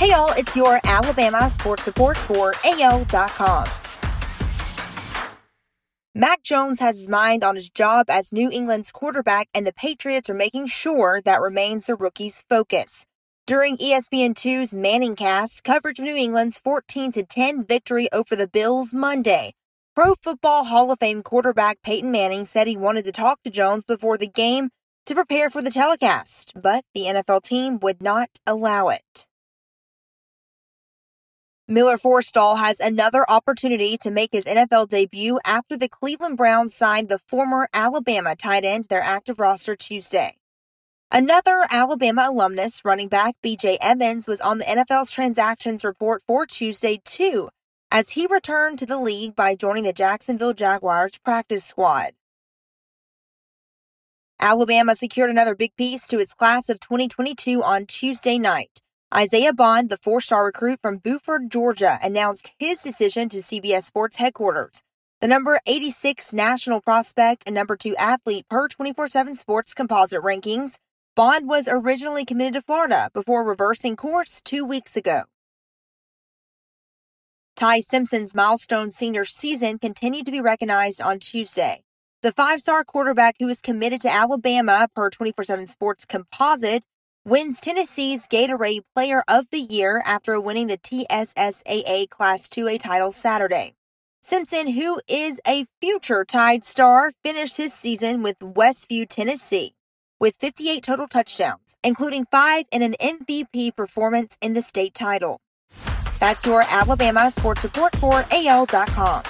Hey y'all, it's your Alabama sports report for AL.com. Mac Jones has his mind on his job as New England's quarterback, and the Patriots are making sure that remains the rookie's focus. During ESPN2's Manning Cast, coverage of New England's 14 10 victory over the Bills Monday, Pro Football Hall of Fame quarterback Peyton Manning said he wanted to talk to Jones before the game to prepare for the telecast, but the NFL team would not allow it. Miller Forristall has another opportunity to make his NFL debut after the Cleveland Browns signed the former Alabama tight end to their active roster Tuesday. Another Alabama alumnus, running back BJ Emmons, was on the NFL's transactions report for Tuesday too, as he returned to the league by joining the Jacksonville Jaguars practice squad. Alabama secured another big piece to its class of 2022 on Tuesday night Isaiah Bond, the four star recruit from Buford, Georgia, announced his decision to CBS Sports headquarters. The number 86 national prospect and number two athlete per 24 7 sports composite rankings, Bond was originally committed to Florida before reversing course two weeks ago. Ty Simpson's milestone senior season continued to be recognized on Tuesday. The five star quarterback who is committed to Alabama per 24 7 sports composite wins Tennessee's Gatorade Player of the Year after winning the TSSAA Class 2A title Saturday. Simpson, who is a future Tide star, finished his season with Westview, Tennessee, with 58 total touchdowns, including five in an MVP performance in the state title. That's your Alabama Sports Report for AL.com.